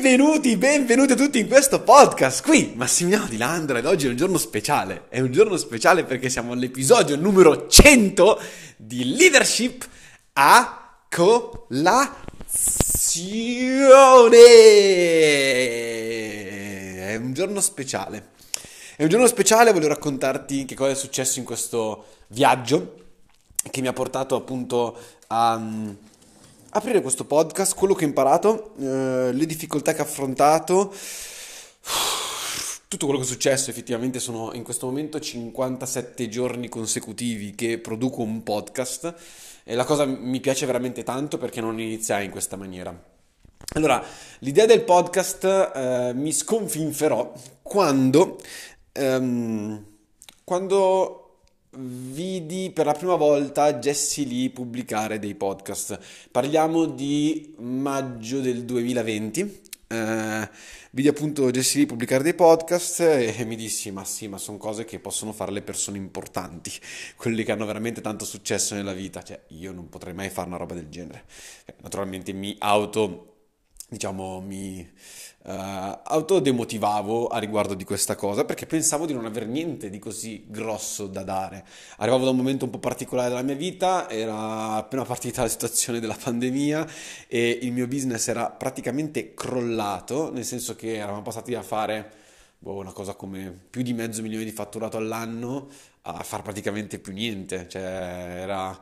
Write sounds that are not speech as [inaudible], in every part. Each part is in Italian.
Benvenuti, benvenuti a tutti in questo podcast. Qui Massimiliano Di Landra ed oggi è un giorno speciale. È un giorno speciale perché siamo all'episodio numero 100 di Leadership a colazione. È un giorno speciale. È un giorno speciale, voglio raccontarti che cosa è successo in questo viaggio che mi ha portato appunto a aprire questo podcast, quello che ho imparato, eh, le difficoltà che ho affrontato, tutto quello che è successo. Effettivamente sono in questo momento 57 giorni consecutivi che produco un podcast e la cosa mi piace veramente tanto perché non iniziai in questa maniera. Allora, l'idea del podcast eh, mi sconfinferò quando, ehm, quando vidi per la prima volta Jesse Lee pubblicare dei podcast. Parliamo di maggio del 2020. Eh, vidi appunto Jesse Lee pubblicare dei podcast e mi dissi: Ma sì, ma sono cose che possono fare le persone importanti, [laughs] quelli che hanno veramente tanto successo nella vita. Cioè, io non potrei mai fare una roba del genere. Eh, naturalmente mi auto diciamo, mi uh, autodemotivavo a riguardo di questa cosa perché pensavo di non aver niente di così grosso da dare. Arrivavo da un momento un po' particolare della mia vita, era appena partita la situazione della pandemia e il mio business era praticamente crollato, nel senso che eravamo passati a fare boh, una cosa come più di mezzo milione di fatturato all'anno a far praticamente più niente, cioè era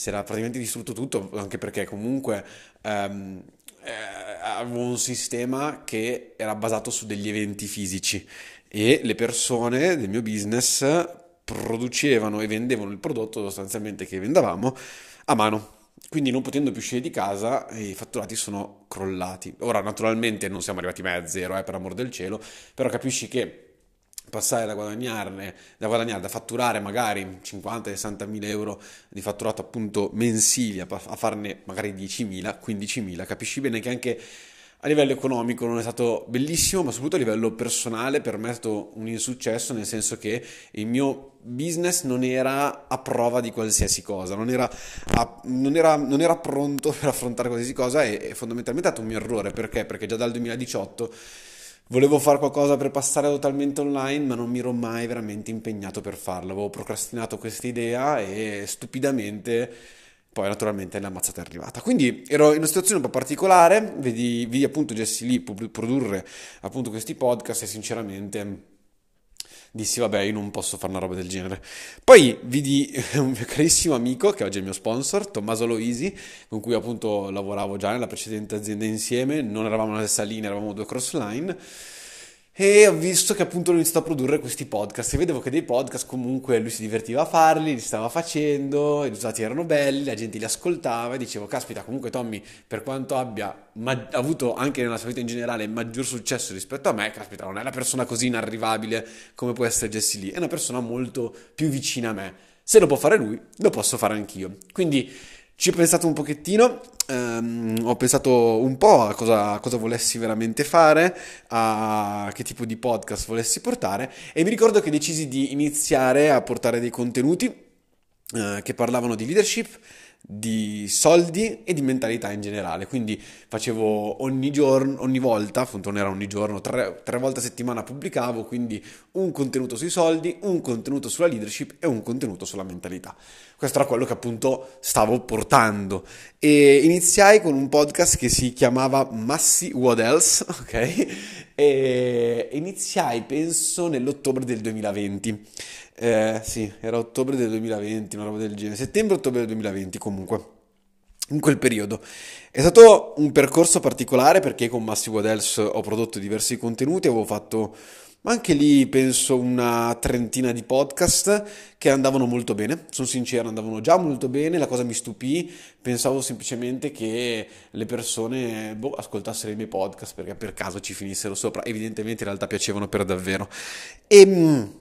si era praticamente distrutto tutto, anche perché comunque um, eh, avevo un sistema che era basato su degli eventi fisici e le persone del mio business producevano e vendevano il prodotto sostanzialmente che vendavamo a mano. Quindi non potendo più uscire di casa, i fatturati sono crollati. Ora, naturalmente non siamo arrivati mai a zero, eh, per amor del cielo, però capisci che passare da guadagnarne, da guadagnare, da fatturare magari 50-60 mila euro di fatturato appunto mensili a, farne magari 10.000, 15.000, capisci bene che anche a livello economico non è stato bellissimo, ma soprattutto a livello personale per me è stato un insuccesso, nel senso che il mio business non era a prova di qualsiasi cosa, non era, a, non era, non era pronto [laughs] per affrontare qualsiasi cosa e, e fondamentalmente è stato un mio errore, perché? Perché già dal 2018 Volevo fare qualcosa per passare totalmente online, ma non mi ero mai veramente impegnato per farlo. Avevo procrastinato questa idea e stupidamente poi naturalmente l'ammazzata è arrivata. Quindi ero in una situazione un po' particolare, vedi, vedi appunto Jesse Lee produrre appunto questi podcast e sinceramente dissi vabbè io non posso fare una roba del genere. Poi vidi [laughs] un mio carissimo amico che oggi è il mio sponsor, Tommaso Loisi, con cui appunto lavoravo già nella precedente azienda insieme, non eravamo nella stessa linea, eravamo due crossline e ho visto che appunto lui iniziato a produrre questi podcast e vedevo che dei podcast comunque lui si divertiva a farli, li stava facendo, i risultati erano belli, la gente li ascoltava e dicevo caspita comunque Tommy per quanto abbia ma- avuto anche nella sua vita in generale maggior successo rispetto a me, caspita non è una persona così inarrivabile come può essere Jesse Lee, è una persona molto più vicina a me. Se lo può fare lui, lo posso fare anch'io. Quindi ci ho pensato un pochettino, ehm, ho pensato un po' a cosa, a cosa, volessi veramente fare, a che tipo di podcast volessi portare e mi ricordo che decisi di iniziare a portare dei contenuti eh, che parlavano di leadership, di soldi e di mentalità in generale. Quindi facevo ogni giorno, ogni volta, appunto non era ogni giorno, tre, tre, volte a settimana pubblicavo, quindi un contenuto sui soldi, un contenuto sulla leadership e un contenuto sulla mentalità. Questo era quello che appunto stavo portando. E iniziai con un podcast che si chiamava Massi What Else, [laughs] ok? E iniziai, penso, nell'ottobre del 2020. Eh, sì, era ottobre del 2020, una roba del genere. Settembre-ottobre del 2020 comunque. In quel periodo. È stato un percorso particolare perché con Massimo Adels ho prodotto diversi contenuti, avevo fatto anche lì penso una trentina di podcast che andavano molto bene, sono sincero, andavano già molto bene, la cosa mi stupì, pensavo semplicemente che le persone boh, ascoltassero i miei podcast perché per caso ci finissero sopra, evidentemente in realtà piacevano per davvero. E ehm,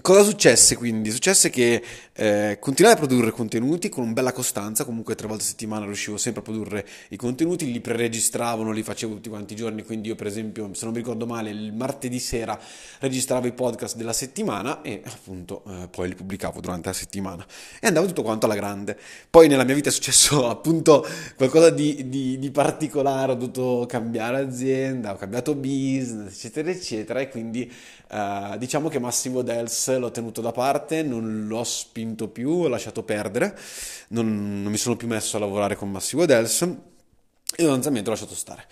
Cosa successe quindi? Successe che eh, continuai a produrre contenuti con bella costanza, comunque tre volte a settimana riuscivo sempre a produrre i contenuti, li preregistravo, non li facevo tutti quanti i giorni, quindi io per esempio, se non mi ricordo male, il martedì sera registravo i podcast della settimana e appunto eh, poi li pubblicavo durante la settimana e andavo tutto quanto alla grande. Poi nella mia vita è successo [laughs] appunto qualcosa di, di, di particolare, ho dovuto cambiare azienda, ho cambiato business, eccetera, eccetera e quindi eh, diciamo che Massimo Dels l'ho tenuto da parte, non l'ho spinto più, ho lasciato perdere, non, non mi sono più messo a lavorare con Massimo Dels e sostanzialmente ho lasciato stare.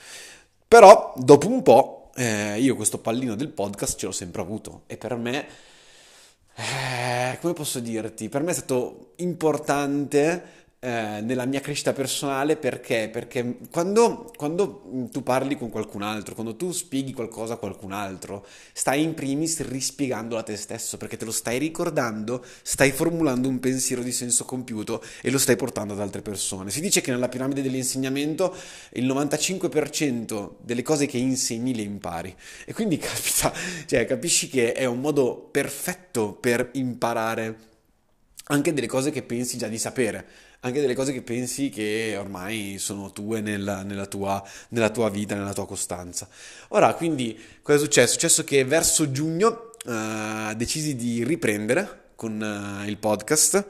Però dopo un po' eh, io questo pallino del podcast ce l'ho sempre avuto e per me, eh, come posso dirti, per me è stato importante eh, nella mia crescita personale perché? Perché quando, quando, tu parli con qualcun altro, quando tu spieghi qualcosa a qualcun altro, stai in primis rispiegandolo a te stesso perché te lo stai ricordando, stai formulando un pensiero di senso compiuto e lo stai portando ad altre persone. Si dice che nella piramide dell'insegnamento il 95% delle cose che insegni le impari e quindi [laughs] capita, cioè, capisci che è un modo perfetto per imparare anche delle cose che pensi già di sapere anche delle cose che pensi che ormai sono tue nella, nella, tua, nella tua, vita, nella tua costanza. Ora, quindi, cosa è successo? È successo che verso giugno uh, decisi di riprendere con uh, il podcast.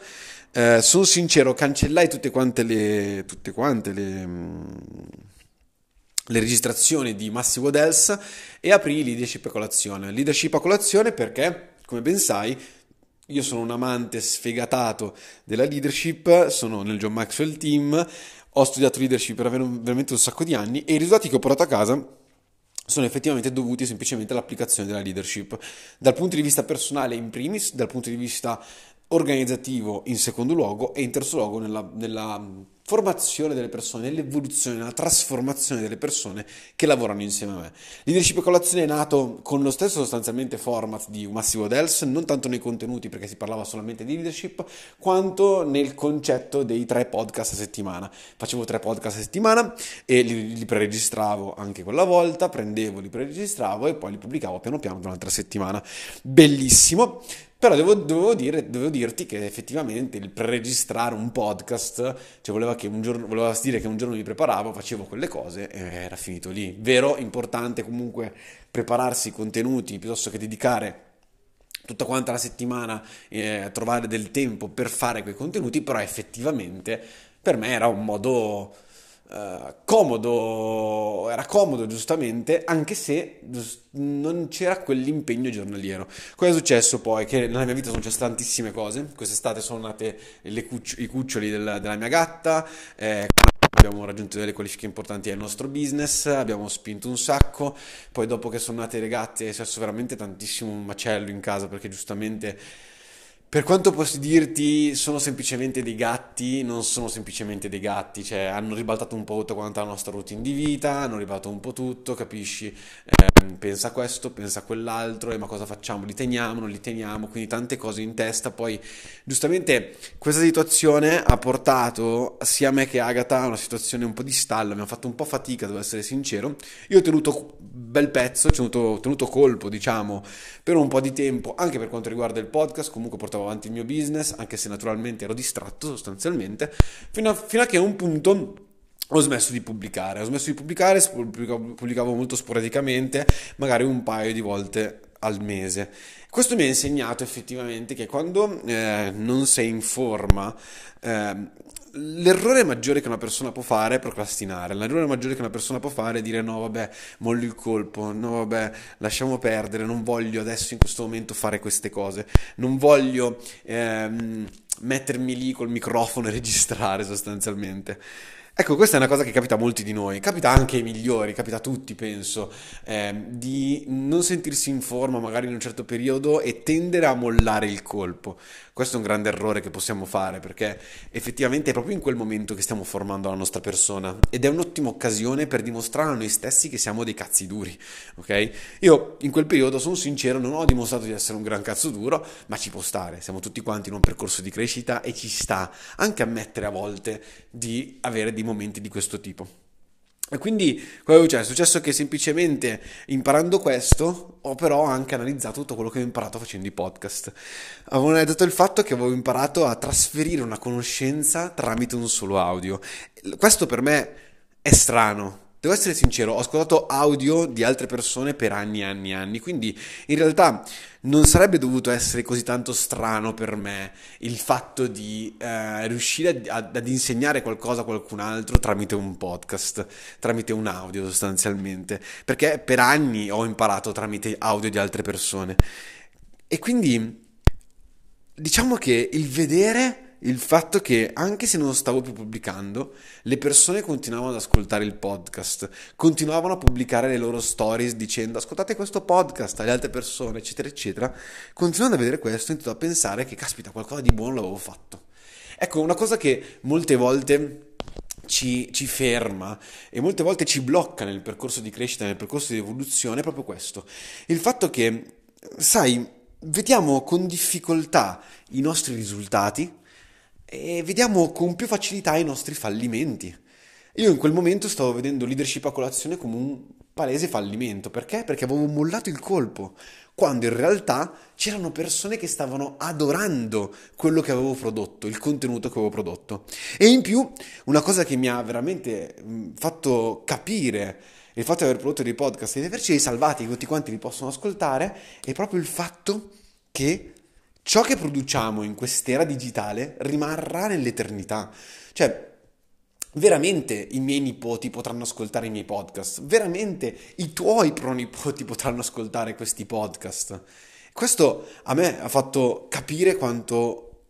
Uh, sono sincero, cancellai tutte quante le, tutte quante le, um, le registrazioni di Massimo Dels e aprì Leadership a colazione. Leadership a colazione perché, come ben sai, io sono un amante sfegatato della leadership, sono nel John Maxwell Team, ho studiato leadership per veramente un sacco di anni e i risultati che ho portato a casa sono effettivamente dovuti semplicemente all'applicazione della leadership. Dal punto di vista personale in primis, dal punto di vista organizzativo in secondo luogo e in terzo luogo nella, nella formazione delle persone, nell'evoluzione, nella trasformazione delle persone che lavorano insieme a me. Leadership e colazione è nato con lo stesso sostanzialmente format di Massivo Dels, non tanto nei contenuti perché si parlava solamente di leadership, quanto nel concetto dei tre podcast a settimana. Facevo tre podcast a settimana e li, li preregistravo anche quella volta, prendevo, li preregistravo e poi li pubblicavo piano piano la settimana. Bellissimo. Però devo, devo, dire, devo, dirti che effettivamente il preregistrare un podcast, cioè voleva, che un giorno, voleva dire che un giorno mi preparavo, facevo quelle cose e era finito lì. Vero, importante comunque prepararsi i contenuti piuttosto che dedicare tutta quanta la settimana eh, a trovare del tempo per fare quei contenuti, però effettivamente per me era un modo Uh, comodo, era comodo giustamente, anche se non c'era quell'impegno giornaliero. Cosa è successo poi? Che nella mia vita sono successe tantissime cose. Quest'estate sono nate cucci- i cuccioli della, della mia gatta. Eh, abbiamo raggiunto delle qualifiche importanti nel nostro business, abbiamo spinto un sacco, poi dopo che sono nate le gatte è successo veramente tantissimo un macello in casa perché giustamente per quanto posso dirti, sono semplicemente dei gatti, non sono semplicemente dei gatti, cioè hanno ribaltato un po' tutta quanta la nostra routine di vita, hanno ribaltato un po' tutto, capisci? Eh, pensa a questo, pensa a quell'altro, e ma cosa facciamo? Li teniamo, non li teniamo, quindi tante cose in testa. Poi, giustamente, questa situazione ha portato sia me che Agatha a una situazione un po' di stallo, abbiamo fatto un po' fatica, devo essere sincero. Io ho tenuto bel pezzo, ho tenuto, tenuto colpo, diciamo, per un po' di tempo, anche per quanto riguarda il podcast, comunque portavo avanti il mio business, anche se naturalmente ero distratto sostanzialmente, fino a, fino a che a un punto ho smesso di pubblicare, ho smesso di pubblicare, pubblicavo molto sporadicamente, magari un paio di volte al mese. Questo mi ha insegnato effettivamente che quando eh, non sei in forma, eh, l'errore maggiore che una persona può fare è procrastinare. L'errore maggiore che una persona può fare è dire no, vabbè, mollo il colpo, no, vabbè, lasciamo perdere, non voglio adesso in questo momento fare queste cose, non voglio ehm, mettermi lì col microfono e registrare sostanzialmente. Ecco, questa è una cosa che capita a molti di noi, capita anche ai migliori, capita a tutti, penso, eh, di non sentirsi in forma magari in un certo periodo e tendere a mollare il colpo. Questo è un grande errore che possiamo fare perché effettivamente è proprio in quel momento che stiamo formando la nostra persona ed è un'ottima occasione per dimostrare a noi stessi che siamo dei cazzi duri, ok? Io in quel periodo sono sincero, non ho dimostrato di essere un gran cazzo duro, ma ci può stare, siamo tutti quanti in un percorso di crescita e ci sta anche ammettere a volte di avere dei momenti di questo tipo. E quindi cosa è successo? È successo che semplicemente imparando questo ho però anche analizzato tutto quello che ho imparato facendo i podcast. Avevo analizzato il fatto che avevo imparato a trasferire una conoscenza tramite un solo audio. Questo per me è strano, Devo essere sincero, ho ascoltato audio di altre persone per anni e anni e anni, quindi in realtà non sarebbe dovuto essere così tanto strano per me il fatto di eh, riuscire ad, ad, insegnare qualcosa a qualcun altro tramite un podcast, tramite un audio sostanzialmente, perché per anni ho imparato tramite audio di altre persone. E quindi diciamo che il vedere il fatto che anche se non stavo più pubblicando, le persone continuavano ad ascoltare il podcast, continuavano a pubblicare le loro stories dicendo ascoltate questo podcast alle altre persone, eccetera, eccetera. Continuando a vedere questo, ho iniziato a pensare che caspita, qualcosa di buono l'avevo fatto. Ecco, una cosa che molte volte ci, ci, ferma e molte volte ci blocca nel percorso di crescita, nel percorso di evoluzione è proprio questo. Il fatto che, sai, vediamo con difficoltà i nostri risultati e vediamo con più facilità i nostri fallimenti. Io in quel momento stavo vedendo leadership a colazione come un palese fallimento. Perché? Perché avevo mollato il colpo, quando in realtà c'erano persone che stavano adorando quello che avevo prodotto, il contenuto che avevo prodotto. E in più, una cosa che mi ha veramente fatto capire il fatto di aver prodotto dei podcast e di averci salvati, che tutti quanti li possono ascoltare, è proprio il fatto che ciò che produciamo in quest'era digitale rimarrà nell'eternità. Cioè, veramente i miei nipoti potranno ascoltare i miei podcast, veramente i tuoi pronipoti potranno ascoltare questi podcast. Questo a me ha fatto capire quanto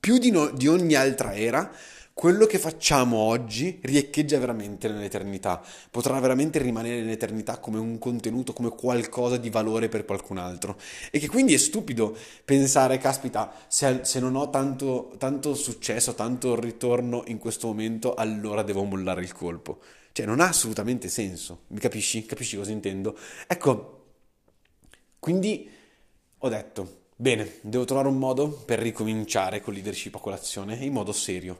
più di, no, di ogni altra era quello che facciamo oggi riecheggia veramente nell'eternità, potrà veramente rimanere nell'eternità come un contenuto, come qualcosa di valore per qualcun altro. E che quindi è stupido pensare, caspita, se, se non ho tanto, tanto successo, tanto ritorno in questo momento, allora devo mollare il colpo. Cioè, non ha assolutamente senso. Mi capisci? Capisci cosa intendo? Ecco, quindi ho detto, bene, devo trovare un modo per ricominciare con leadership a colazione in modo serio.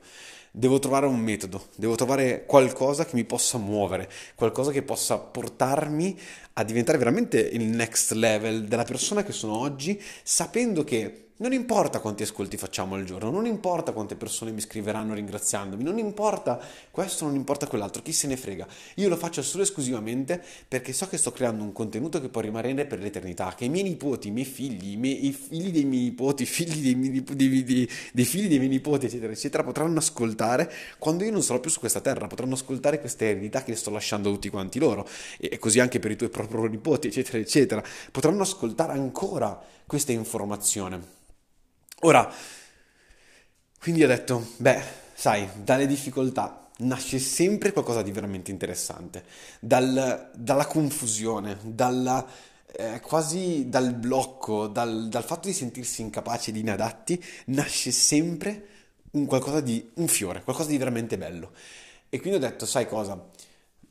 Devo trovare un metodo, devo trovare qualcosa che mi possa muovere, qualcosa che possa portarmi a diventare veramente il next level della persona che sono oggi, sapendo che non importa quanti ascolti facciamo al giorno, non importa quante persone mi scriveranno ringraziandomi, non importa questo, non importa quell'altro, chi se ne frega. Io lo faccio solo esclusivamente perché so che sto creando un contenuto che può rimanere per l'eternità, che i miei nipoti, i miei figli, i, miei, i figli dei miei nipoti, i figli dei, miei, dei, dei, dei figli dei miei nipoti, eccetera, eccetera, potranno ascoltare quando io non sarò più su questa terra, potranno ascoltare queste eredità che sto lasciando a tutti quanti loro, e così anche per i tuoi propri nipoti, eccetera, eccetera, potranno ascoltare ancora questa informazione. Ora, quindi ho detto, beh, sai, dalle difficoltà nasce sempre qualcosa di veramente interessante, dal, dalla confusione, dalla, eh, quasi dal blocco, dal, dal, fatto di sentirsi incapaci ed inadatti, nasce sempre un qualcosa di, un fiore, qualcosa di veramente bello. E quindi ho detto, sai cosa?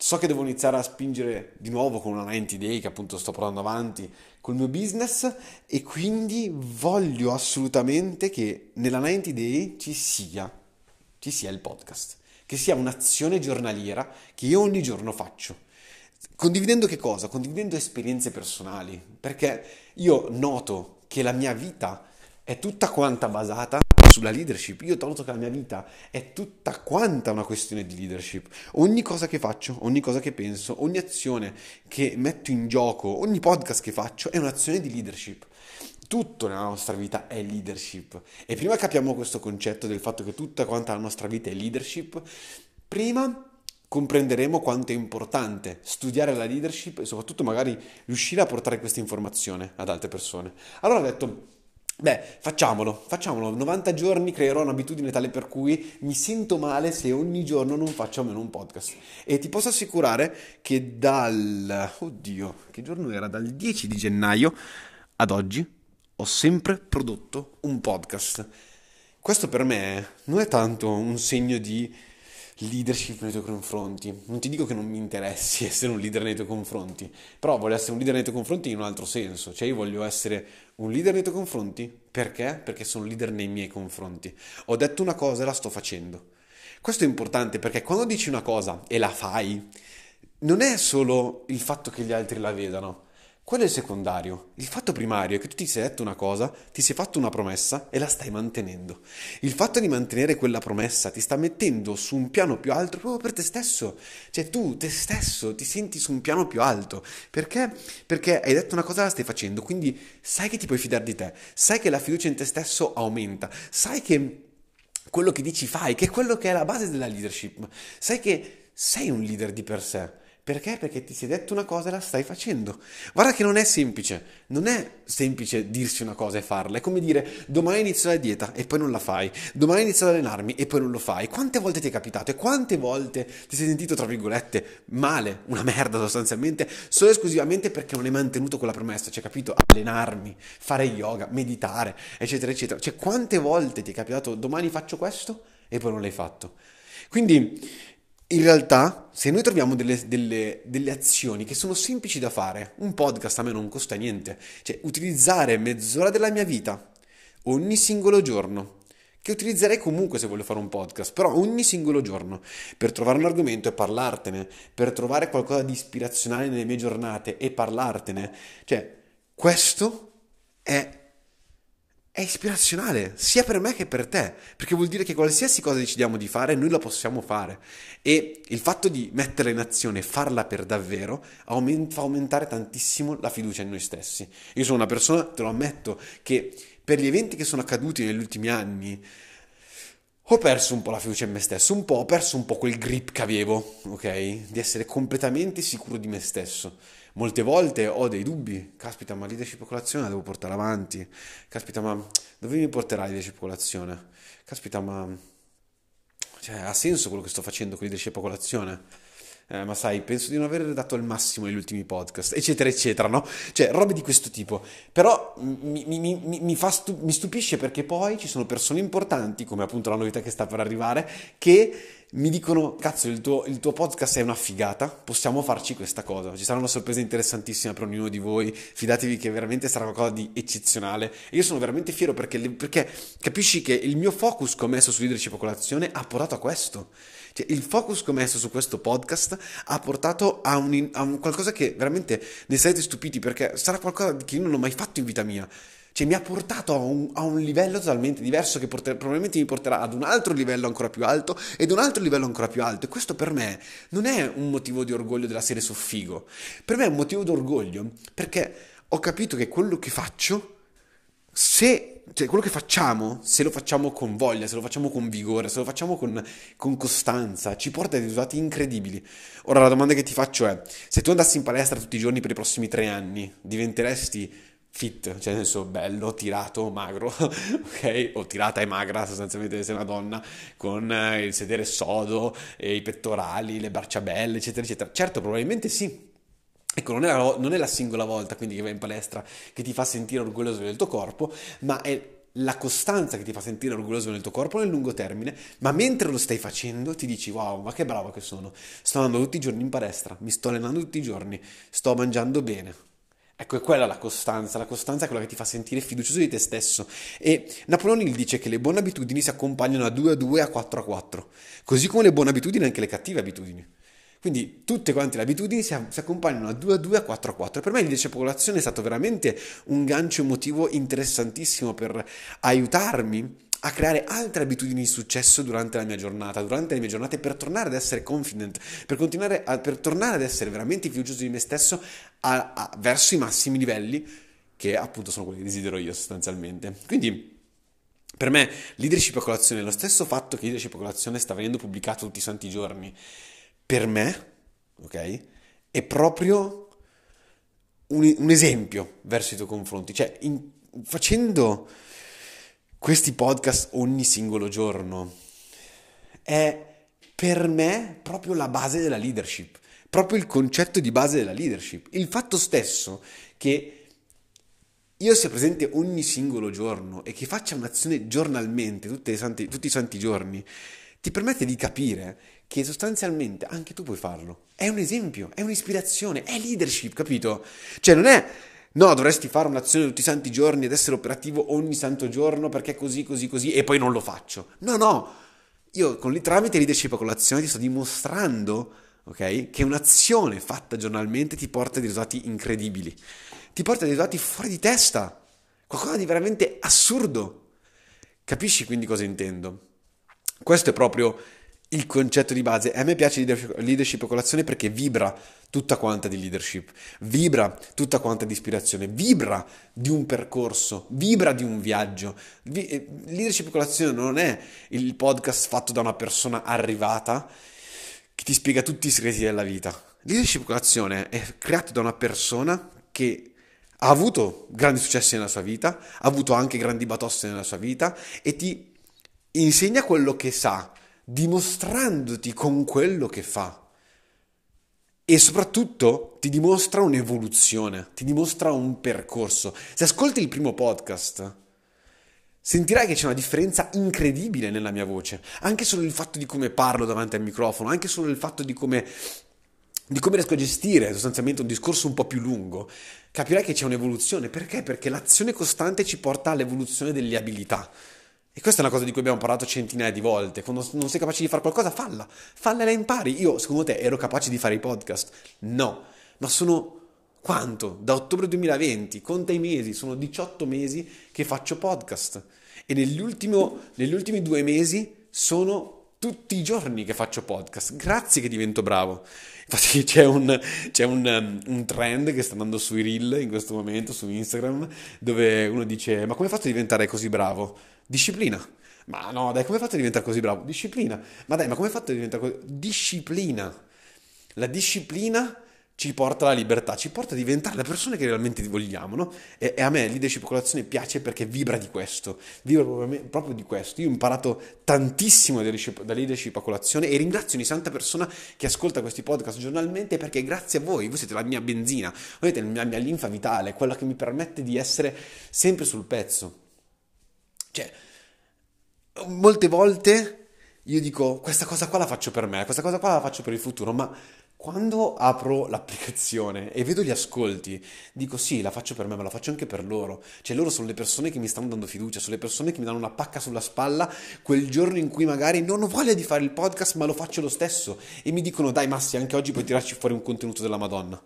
So che devo iniziare a spingere di nuovo con una 90 day che appunto sto portando avanti col mio business e quindi voglio assolutamente che nella 90 day ci sia, ci sia il podcast, che sia un'azione giornaliera che io ogni giorno faccio. Condividendo che cosa? Condividendo esperienze personali, perché io noto che la mia vita è tutta quanta basata sulla leadership. Io ho noto che la mia vita è tutta quanta una questione di leadership. Ogni cosa che faccio, ogni cosa che penso, ogni azione che metto in gioco, ogni podcast che faccio è un'azione di leadership. Tutto nella nostra vita è leadership. E prima capiamo questo concetto del fatto che tutta quanta la nostra vita è leadership, prima comprenderemo quanto è importante studiare la leadership e soprattutto magari riuscire a portare questa informazione ad altre persone. Allora ho detto, Beh, facciamolo, facciamolo. 90 giorni creerò un'abitudine tale per cui mi sento male se ogni giorno non faccio almeno un podcast. E ti posso assicurare che dal... Oddio, che giorno era? Dal 10 di gennaio ad oggi ho sempre prodotto un podcast. Questo per me non è tanto un segno di leadership nei tuoi confronti. Non ti dico che non mi interessi [laughs] essere un leader nei tuoi confronti, però voglio essere un leader nei tuoi confronti in un altro senso. Cioè io voglio essere un leader nei tuoi confronti perché? Perché sono leader nei miei confronti. Ho detto una cosa e la sto facendo. Questo è importante perché quando dici una cosa e la fai, non è solo il fatto che gli altri la vedano, quello è il secondario. Il fatto primario è che tu ti sei detto una cosa, ti sei fatto una promessa e la stai mantenendo. Il fatto di mantenere quella promessa ti sta mettendo su un piano più alto proprio per te stesso. Cioè tu, te stesso, ti senti su un piano più alto. Perché? Perché hai detto una cosa la stai facendo, quindi sai che ti puoi fidare di te, sai che la fiducia in te stesso aumenta, sai che quello che dici fai, che è quello che è la base della leadership. Sai che sei un leader di per sé. Perché? Perché ti sei detto una cosa e la stai facendo. Guarda che non è semplice, non è semplice dirsi una cosa e farla, è come dire domani inizio la dieta e poi non la fai, domani inizio ad allenarmi e poi non lo fai. Quante volte ti è capitato e quante volte ti sei sentito, tra virgolette, male, una merda sostanzialmente, solo e esclusivamente perché non hai mantenuto quella promessa, cioè capito? Allenarmi, fare yoga, meditare, eccetera, eccetera. Cioè quante volte ti è capitato domani faccio questo e poi non l'hai fatto. Quindi in realtà, se noi troviamo delle, delle, delle, azioni che sono semplici da fare, un podcast a me non costa niente, cioè utilizzare mezz'ora della mia vita ogni singolo giorno, che utilizzerei comunque se voglio fare un podcast, però ogni singolo giorno, per trovare un argomento e parlartene, per trovare qualcosa di ispirazionale nelle mie giornate e parlartene, cioè questo è è ispirazionale sia per me che per te, perché vuol dire che qualsiasi cosa decidiamo di fare, noi la possiamo fare. E il fatto di metterla in azione farla per davvero fa aumentare tantissimo la fiducia in noi stessi. Io sono una persona, te lo ammetto, che per gli eventi che sono accaduti negli ultimi anni ho perso un po' la fiducia in me stesso, un po', ho perso un po' quel grip che avevo, ok? Di essere completamente sicuro di me stesso. Molte volte ho dei dubbi, caspita, ma leadership colazione la devo portare avanti, caspita, ma dove mi porterà leadership colazione? Caspita, ma cioè, ha senso quello che sto facendo con leadership colazione? Eh, ma sai, penso di non aver dato il massimo negli ultimi podcast, eccetera, eccetera, no? Cioè, robe di questo tipo. Però mi, mi, mi, mi, stu- mi stupisce perché poi ci sono persone importanti, come appunto la novità che sta per arrivare, che mi dicono, cazzo, il tuo, il tuo, podcast è una figata, possiamo farci questa cosa. Ci sarà una sorpresa interessantissima per ognuno di voi, fidatevi che veramente sarà qualcosa di eccezionale. E io sono veramente fiero perché, perché capisci che il mio focus che ho messo su leadership e colazione ha portato a questo. Cioè, il focus che ho messo su questo podcast ha portato a, un, a un qualcosa che veramente ne sarete stupiti perché sarà qualcosa che io non ho mai fatto in vita mia. Cioè mi ha portato a un, a un livello totalmente diverso che porter, probabilmente mi porterà ad un altro livello ancora più alto ed un altro livello ancora più alto. E questo per me non è un motivo di orgoglio della serie su figo. Per me è un motivo di orgoglio perché ho capito che quello che faccio, se, cioè quello che facciamo, se lo facciamo con voglia, se lo facciamo con vigore, se lo facciamo con, con costanza, ci porta a risultati incredibili. Ora la domanda che ti faccio è, se tu andassi in palestra tutti i giorni per i prossimi tre anni, diventeresti fit, cioè nel senso bello, tirato, magro, [laughs] ok? O tirata e magra, sostanzialmente sei una donna con eh, il sedere sodo, i pettorali, le braccia belle, eccetera, eccetera. Certo, probabilmente sì. Ecco, non è, la, non è la singola volta quindi che vai in palestra che ti fa sentire orgoglioso del tuo corpo, ma è la costanza che ti fa sentire orgoglioso nel tuo corpo nel lungo termine, ma mentre lo stai facendo ti dici wow, ma che bravo che sono. Sto andando tutti i giorni in palestra, mi sto allenando tutti i giorni, sto mangiando bene, Ecco, è quella la costanza, la costanza è quella che ti fa sentire fiducioso di te stesso. E Napoleone Hill dice che le buone abitudini si accompagnano a 2 a 2 a 4 a 4, così come le buone abitudini anche le cattive abitudini. Quindi tutte quante le abitudini si, accompagnano a 2 a 2 a 4 a 4. E per me il 10 popolazione è stato veramente un gancio emotivo interessantissimo per aiutarmi a creare altre abitudini di successo durante la mia giornata, durante le mie giornate, per tornare ad essere confident, per, continuare a, per tornare ad essere veramente fiducioso di me stesso a, a, verso i massimi livelli, che appunto sono quelli che desidero io sostanzialmente. Quindi... Per me, leadership a colazione, lo stesso fatto che leadership a colazione sta venendo pubblicato tutti i santi giorni, per me, ok, è proprio un, un esempio verso i tuoi confronti. Cioè, in, facendo questi podcast ogni singolo giorno è per me proprio la base della leadership, proprio il concetto di base della leadership. Il fatto stesso che io sia presente ogni singolo giorno e che faccia un'azione giornalmente, santi, tutti i santi giorni, ti permette di capire che sostanzialmente anche tu puoi farlo. È un esempio, è un'ispirazione, è leadership, capito? Cioè non è No, dovresti fare un'azione tutti i santi giorni ed essere operativo ogni santo giorno perché così, così, così e poi non lo faccio. No, no, io con, tramite leadership a colazione ti sto dimostrando ok? Che un'azione fatta giornalmente ti porta dei risultati incredibili, ti porta dei risultati fuori di testa, qualcosa di veramente assurdo. Capisci quindi cosa intendo? Questo è proprio il concetto di base. A me piace leadership e colazione perché vibra tutta quanta di leadership, vibra tutta quanta di ispirazione, vibra di un percorso, vibra di un viaggio. Eh, leadership e colazione non è il podcast fatto da una persona arrivata che ti spiega tutti i segreti della vita. Leadership e colazione è creato da una persona che ha avuto grandi successi nella sua vita, ha avuto anche grandi batoste nella sua vita e ti insegna quello che sa, dimostrandoti con quello che fa. E soprattutto ti dimostra un'evoluzione, ti dimostra un percorso. Se ascolti il primo podcast, sentirai che c'è una differenza incredibile nella mia voce. Anche solo il fatto di come parlo davanti al microfono, anche solo il fatto di come, di come riesco a gestire sostanzialmente un discorso un po' più lungo, capirai che c'è un'evoluzione. Perché? Perché l'azione costante ci porta all'evoluzione delle abilità. E questa è una cosa di cui abbiamo parlato centinaia di volte. Quando non sei capace di fare qualcosa, falla. Falla e la impari. Io, secondo te, ero capace di fare i podcast? No. Ma sono quanto? Da ottobre 2020, conta i mesi, sono 18 mesi che faccio podcast. E negli, negli ultimi due mesi sono tutti i giorni che faccio podcast. Grazie che divento bravo. Infatti [laughs] c'è, un, c'è un, um, un, trend che sta andando sui reel in questo momento, su Instagram, dove uno dice ma come fatto a diventare così bravo? Disciplina. Ma no, dai, come fatto a diventare così bravo? Disciplina. Ma dai, ma come fatto a diventare così? Disciplina. La disciplina ci porta alla libertà, ci porta a diventare le persone che realmente vogliamo, no? E, e a me leadership colazione piace perché vibra di questo, vibra proprio, proprio, di questo. Io ho imparato tantissimo da leadership, da leadership a colazione e ringrazio ogni santa persona che ascolta questi podcast giornalmente perché grazie a voi, voi siete la mia benzina, voi la mia linfa vitale, quella che mi permette di essere sempre sul pezzo. Cioè, molte volte io dico questa cosa qua la faccio per me, questa cosa qua la faccio per il futuro, ma quando apro l'applicazione e vedo gli ascolti, dico sì, la faccio per me, ma la faccio anche per loro. Cioè loro sono le persone che mi stanno dando fiducia, sono le persone che mi danno una pacca sulla spalla quel giorno in cui magari non ho voglia di fare il podcast, ma lo faccio lo stesso e mi dicono dai Massi, anche oggi puoi tirarci fuori un contenuto della Madonna.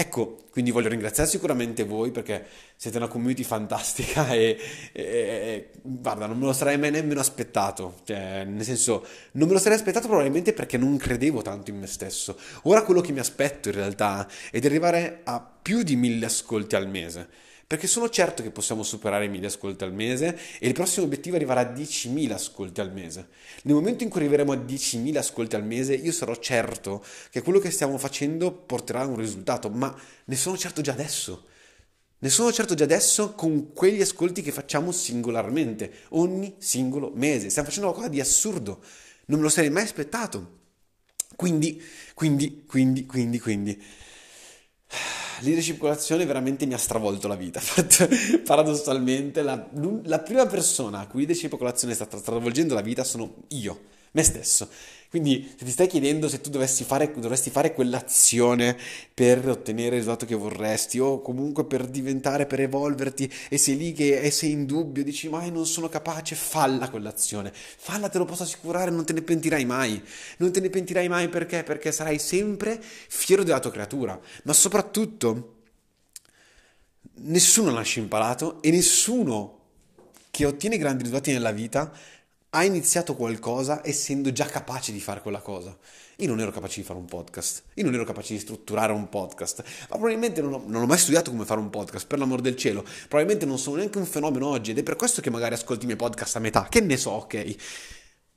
Ecco, quindi voglio ringraziare sicuramente voi perché siete una community fantastica e, e, e, guarda, non me lo sarei mai nemmeno aspettato, cioè, nel senso, non me lo sarei aspettato probabilmente perché non credevo tanto in me stesso. Ora quello che mi aspetto in realtà è di arrivare a più di mille ascolti al mese perché sono certo che possiamo superare i 1000 ascolti al mese e il prossimo obiettivo è arrivare a 10.000 ascolti al mese. Nel momento in cui arriveremo a 10.000 ascolti al mese, io sarò certo che quello che stiamo facendo porterà a un risultato, ma ne sono certo già adesso. Ne sono certo già adesso con quegli ascolti che facciamo singolarmente, ogni singolo mese. Stiamo facendo qualcosa di assurdo. Non me lo sarei mai aspettato. Quindi, quindi, quindi, quindi, quindi leadership colazione veramente mi ha stravolto la vita. [laughs] Paradossalmente, la, la prima persona a cui leadership colazione sta stravolgendo la vita sono io, me stesso. Quindi se ti stai chiedendo se tu fare, dovresti fare quell'azione per ottenere il risultato che vorresti o comunque per diventare, per evolverti e sei lì che e sei in dubbio, dici ma non sono capace, falla quell'azione, falla te lo posso assicurare, non te ne pentirai mai, non te ne pentirai mai perché? Perché sarai sempre fiero della tua creatura, ma soprattutto nessuno nasce imparato e nessuno che ottiene grandi risultati nella vita ha iniziato qualcosa essendo già capace di fare quella cosa. Io non ero capace di fare un podcast, io non ero capace di strutturare un podcast, ma probabilmente non ho, non ho, mai studiato come fare un podcast, per l'amor del cielo. Probabilmente non sono neanche un fenomeno oggi ed è per questo che magari ascolti i miei podcast a metà, che ne so, ok.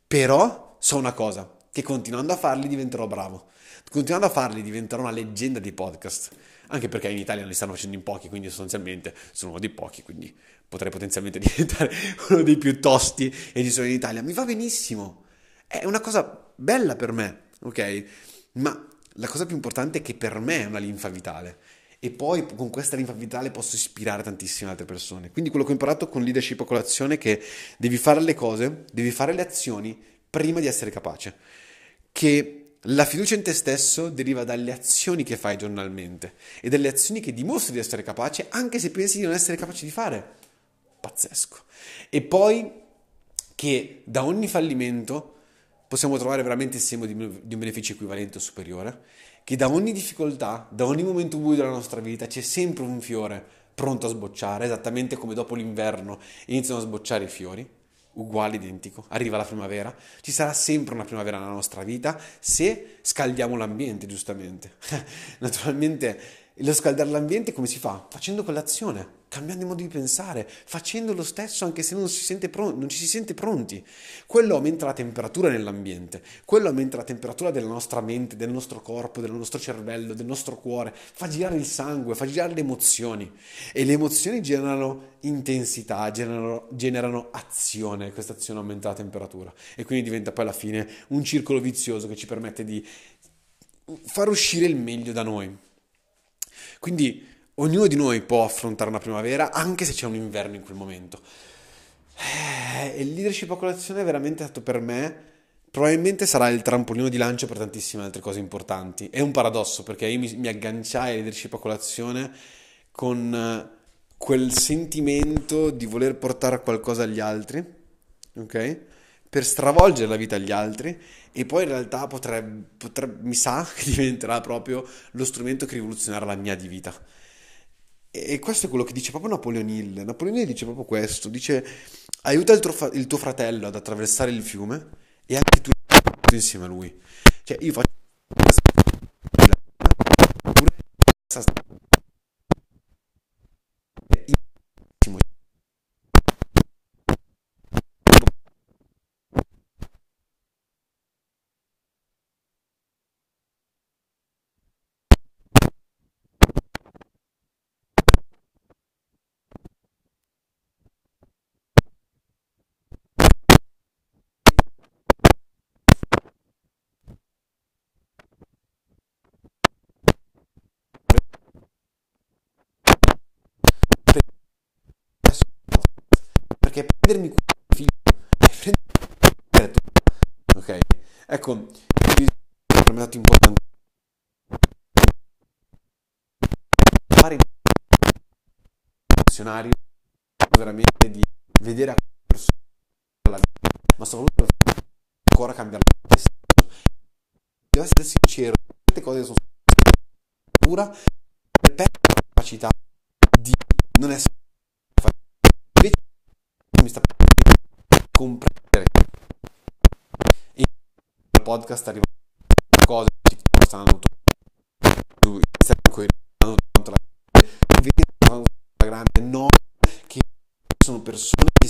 Però so una cosa, che continuando a farli diventerò bravo. Continuando a farli diventerò una leggenda di podcast anche perché in Italia ne stanno facendo in pochi, quindi sostanzialmente sono uno dei pochi, quindi potrei potenzialmente [laughs] diventare uno dei più tosti e in Italia. Mi va benissimo, è una cosa bella per me, ok? Ma la cosa più importante è che per me è una linfa vitale e poi con questa linfa vitale posso ispirare tantissime altre persone. Quindi quello che ho imparato con leadership a colazione è che devi fare le cose, devi fare le azioni prima di essere capace. Che la fiducia in te stesso deriva dalle azioni che fai giornalmente e dalle azioni che dimostri di essere capace anche se pensi di non essere capace di fare. Pazzesco. E poi che da ogni fallimento possiamo trovare veramente il semo di, un beneficio equivalente o superiore, che da ogni difficoltà, da ogni momento buio della nostra vita c'è sempre un fiore pronto a sbocciare, esattamente come dopo l'inverno iniziano a sbocciare i fiori, uguale, identico, arriva la primavera, ci sarà sempre una primavera nella nostra vita se scaldiamo l'ambiente, giustamente. [laughs] Naturalmente lo scaldare l'ambiente come si fa? Facendo quell'azione, cambiando il modo di pensare, facendo lo stesso anche se non, si pron- non ci si sente pronti. Quello aumenta la temperatura nell'ambiente, quello aumenta la temperatura della nostra mente, del nostro corpo, del nostro cervello, del nostro cuore, fa girare il sangue, fa girare le emozioni e le emozioni generano intensità, generano, generano azione, questa azione aumenta la temperatura e quindi diventa poi alla fine un circolo vizioso che ci permette di far uscire il meglio da noi. Quindi ognuno di noi può affrontare una primavera anche se c'è un inverno in quel momento. Eh, il leadership a colazione è veramente stato per me probabilmente sarà il trampolino di lancio per tantissime altre cose importanti. È un paradosso perché io mi, mi agganciai al leadership a colazione con eh, quel sentimento di voler portare qualcosa agli altri, ok? Per stravolgere la vita agli altri e poi in realtà potrebbe, potrebbe, mi sa [laughs] che diventerà proprio lo strumento che rivoluzionerà la mia di vita. E questo è quello che dice proprio Napoleon Hill. Napoleon Hill dice proprio questo, dice aiuta il tuo, il tuo fratello ad attraversare il fiume e anche tu insieme a lui. Cioè io faccio perché prendermi cura del figlio è prendere tutto. Ok? Ecco, per me è stato importante fare funzionario veramente di vedere a persona la vita, ma soprattutto ancora cambiare la stessa. Devo essere sincero, certe cose sono pura per la capacità di non essere mi sta comprendere e il podcast arriva cose TikTok stanno andando su Instagram tanto la Instagram no che sono persone che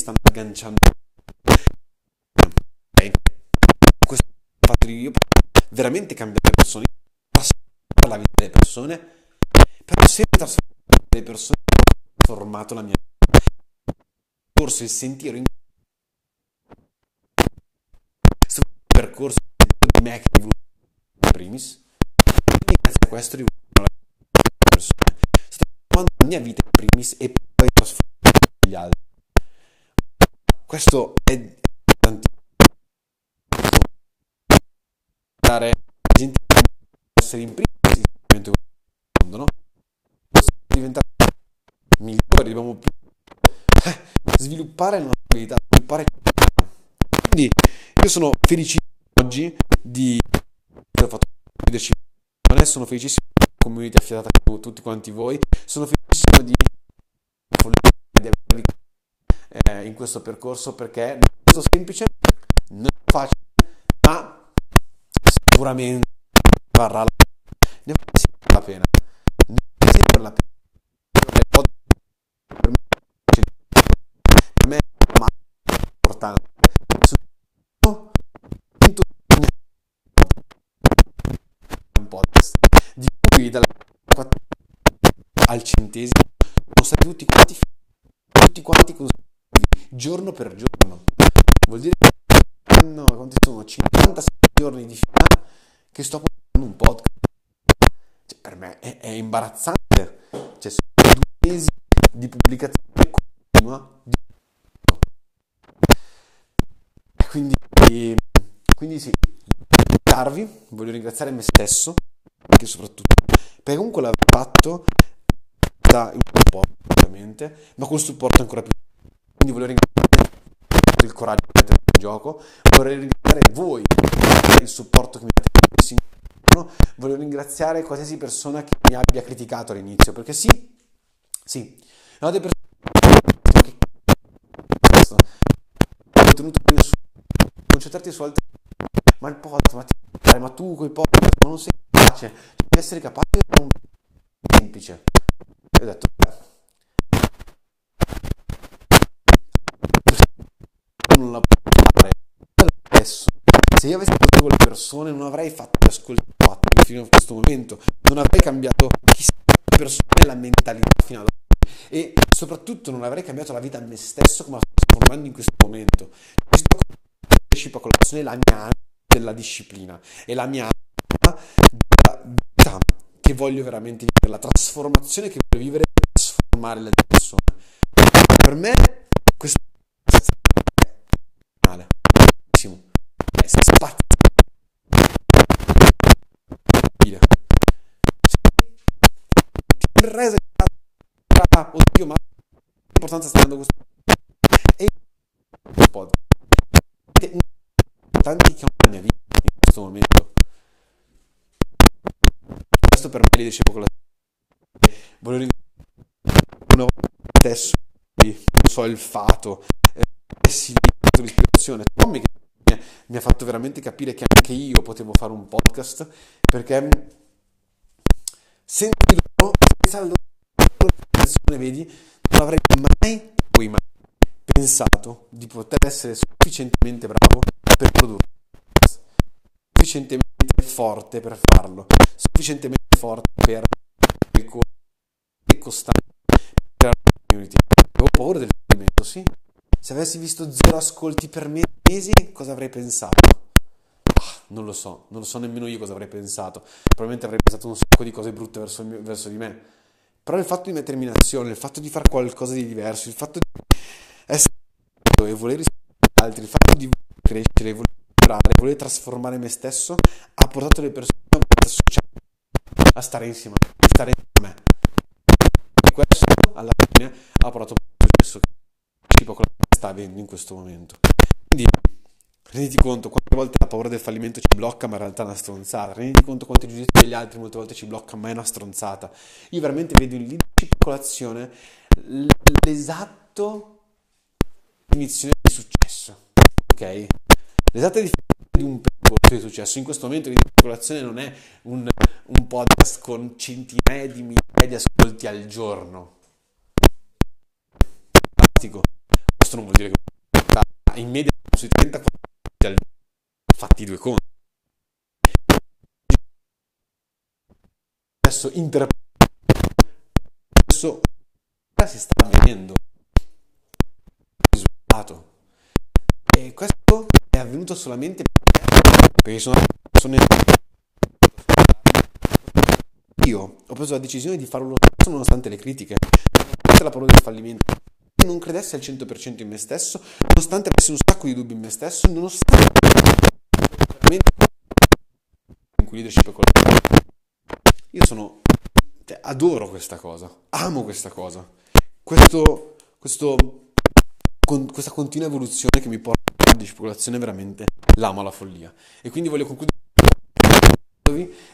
stanno agganciando questo fatto di io veramente cambiare le persone passare la vita delle persone però sempre trasformare le persone ha formato la mia vita percorso il sentiero in questo percorso di me che in primis e grazie a questo rivolgo la persona. Sto trovando la mia vita in primis e poi trasformando gli altri questo è importante dare essere in primis in mondo no? diventare migliori dobbiamo più sviluppare la nostra vita, sviluppare quindi io sono felicissimo oggi di aver fatto leadership sono felicissimo della community affiatata con tutti quanti voi sono felicissimo di avervi in questo percorso perché non è stato semplice non è facile ma sicuramente varrà la pena ne vale sempre la pena ne vale sempre la pena importante. Un podcast di cui dalla al centesimo sono stati tutti quanti tutti quanti consecutivi giorno per giorno. Vuol dire che no, quanti sono 56 giorni di fila che sto pubblicando un podcast. Cioè, per me è, è imbarazzante. Cioè, sono due mesi di pubblicazione continua di Quindi, quindi sì, ringraziarvi, voglio ringraziare me stesso, anche soprattutto, perché comunque l'aver fatto da un supporto, ovviamente, ma col supporto ancora più. Quindi voglio ringraziare il coraggio che avete gioco, vorrei ringraziare voi per il supporto che mi date voglio ringraziare qualsiasi persona che mi abbia criticato all'inizio, perché sì, sì, ho delle persone che questo contenuto su concentrarti su altre ma il podcast, ma, ti, ma tu quei podcast, ma non sei capace, devi essere capace di un semplice. E ho detto, beh, non la può fare adesso. Se io avessi fatto con le persone non avrei fatto ascolti fino a questo momento, non avrei cambiato chissà le persone la mentalità fino ad oggi e soprattutto non avrei cambiato la vita a me stesso come la sto trasformando in questo momento. Questo partecipa con la mia anima della disciplina e la mia anima della vita che voglio veramente vivere, la trasformazione che voglio vivere per trasformare le persone. Per me questo è male, è spazio. Resa oddio ma l'importanza sta dando questo e pod tanti che ho nella mia vita in questo momento questo per me è leadership con la voglio ringraziare una volta adesso non so il fato eh, sì, l'ispirazione Tommy che mi ha fatto veramente capire che anche io potevo fare un podcast perché senza di loro senza la loro vedi non avrei mai poi mai pensato di poter essere sufficientemente bravo per produrre sufficientemente forte per farlo. Sufficientemente forte per e costante per la community. Avevo paura del fallimento sì. Se avessi visto zero ascolti per mesi cosa avrei pensato? Ah, non lo so non lo so nemmeno io cosa avrei pensato. Probabilmente avrei pensato un sacco di cose brutte verso, verso di me. Però il fatto di mettermi in azione il fatto di fare qualcosa di diverso il fatto di essere e voler rispondere agli altri il fatto di crescere voler migliorare voler trasformare me stesso ha portato le persone a stare insieme a stare insieme a me. E questo alla fine ha portato al successo che con la sta avendo in questo momento quindi renditi conto quante volte la paura del fallimento ci blocca ma in realtà è una stronzata renditi conto quanto il giudizio degli altri molte volte ci blocca ma è una stronzata io veramente vedo in leadership colazione l'esatto definizione di successo ok l'esatta definizione di un percorso di successo. In questo momento l'interpolazione non è un, un podcast con centinaia di migliaia di ascolti al giorno. Fantastico. Questo non vuol dire che in media sui 30 ascolti al giorno. Fatti due conti. Adesso interpolazione. Adesso si sta avvenendo. Risultato. E questo è avvenuto solamente perché sono persone io ho preso la decisione di farlo nonostante le critiche nonostante la parola del fallimento non credessi al 100% in me stesso nonostante avessi un sacco di dubbi in me stesso nonostante in cui leadership è quello io sono cioè, adoro questa cosa amo questa cosa questo, questo con, questa continua evoluzione che mi porta di speculazione veramente l'amo alla follia. E quindi voglio concludere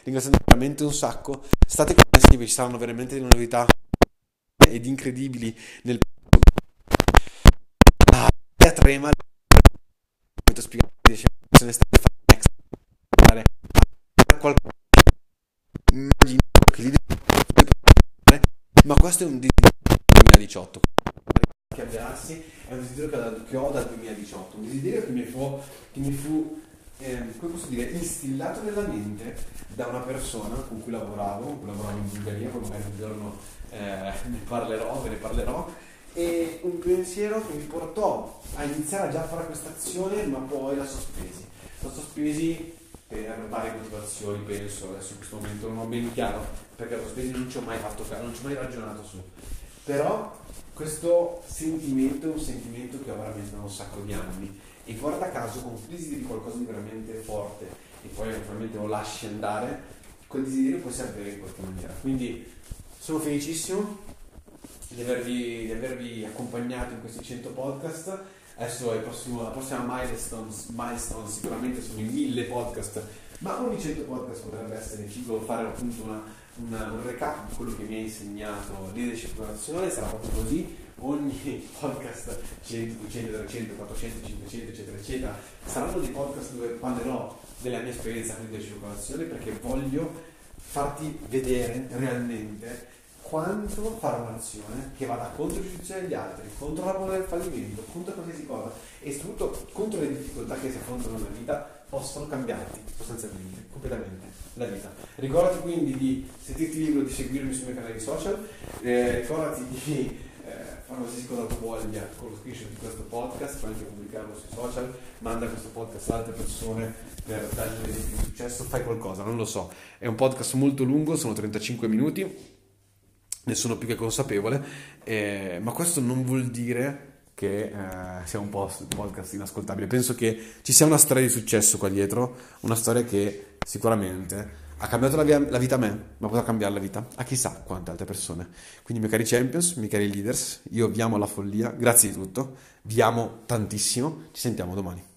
ringraziando veramente un sacco. State connessi, ci saranno veramente delle novità ed incredibili nel trema metto spiegato se ne sta fare qualcosa ma questo è un disegno 2018 che avverarsi è un desiderio che ho dal 2018, un desiderio che mi fu, che mi fu eh, come posso dire, instillato nella mente da una persona con cui lavoravo, lavoravo in Bulgaria, poi magari un giorno eh, ne parlerò, ve ne parlerò, un pensiero che mi portò a iniziare già a fare questa azione, ma poi la sospesi. La sospesi per varie motivazioni, penso, adesso in questo momento non ho ben chiaro, perché la sospesi non ci ho mai fatto caso, non ci ho mai ragionato su. Però questo sentimento è un sentimento che ho veramente da un sacco di anni e guarda caso con un desiderio di qualcosa di veramente forte e poi naturalmente lo lasci andare, quel desiderio può servire in qualche maniera. Quindi sono felicissimo di avervi, di avervi accompagnato in questi 100 podcast. Adesso prossimo, la prossima milestone, milestone sicuramente sono i mille podcast, ma ogni 100 podcast potrebbe essere figo fare appunto una, una, un recap di quello che mi ha insegnato leadership relazionale, sarà proprio così, ogni podcast 100, 200, 300, 400, 500 eccetera eccetera saranno dei podcast dove parlerò della mia esperienza con leadership relazionale perché voglio farti vedere realmente quanto fare un'azione che vada contro il giudizio degli altri, contro la paura del fallimento, contro qualsiasi cosa e soprattutto contro le difficoltà che si affrontano nella vita possono cambiarti sostanzialmente, completamente la vita. Ricordati quindi di sentirti libero di seguirmi sui miei canali social, eh, ricordati di eh, fare qualsiasi cosa tu voglia con lo screenshot di questo podcast, puoi anche pubblicarlo sui social, manda questo podcast ad altre persone per dargli un esempio di successo, fai qualcosa, non lo so. È un podcast molto lungo, sono 35 minuti ne sono più che consapevole, eh, ma questo non vuol dire che eh, sia un podcast inascoltabile. Penso che ci sia una storia di successo qua dietro, una storia che sicuramente ha cambiato la, via, la, vita a me, ma potrà cambiare la vita a chissà quante altre persone. Quindi, miei cari champions, miei cari leaders, io vi amo alla follia, grazie di tutto, vi amo tantissimo, ci sentiamo domani.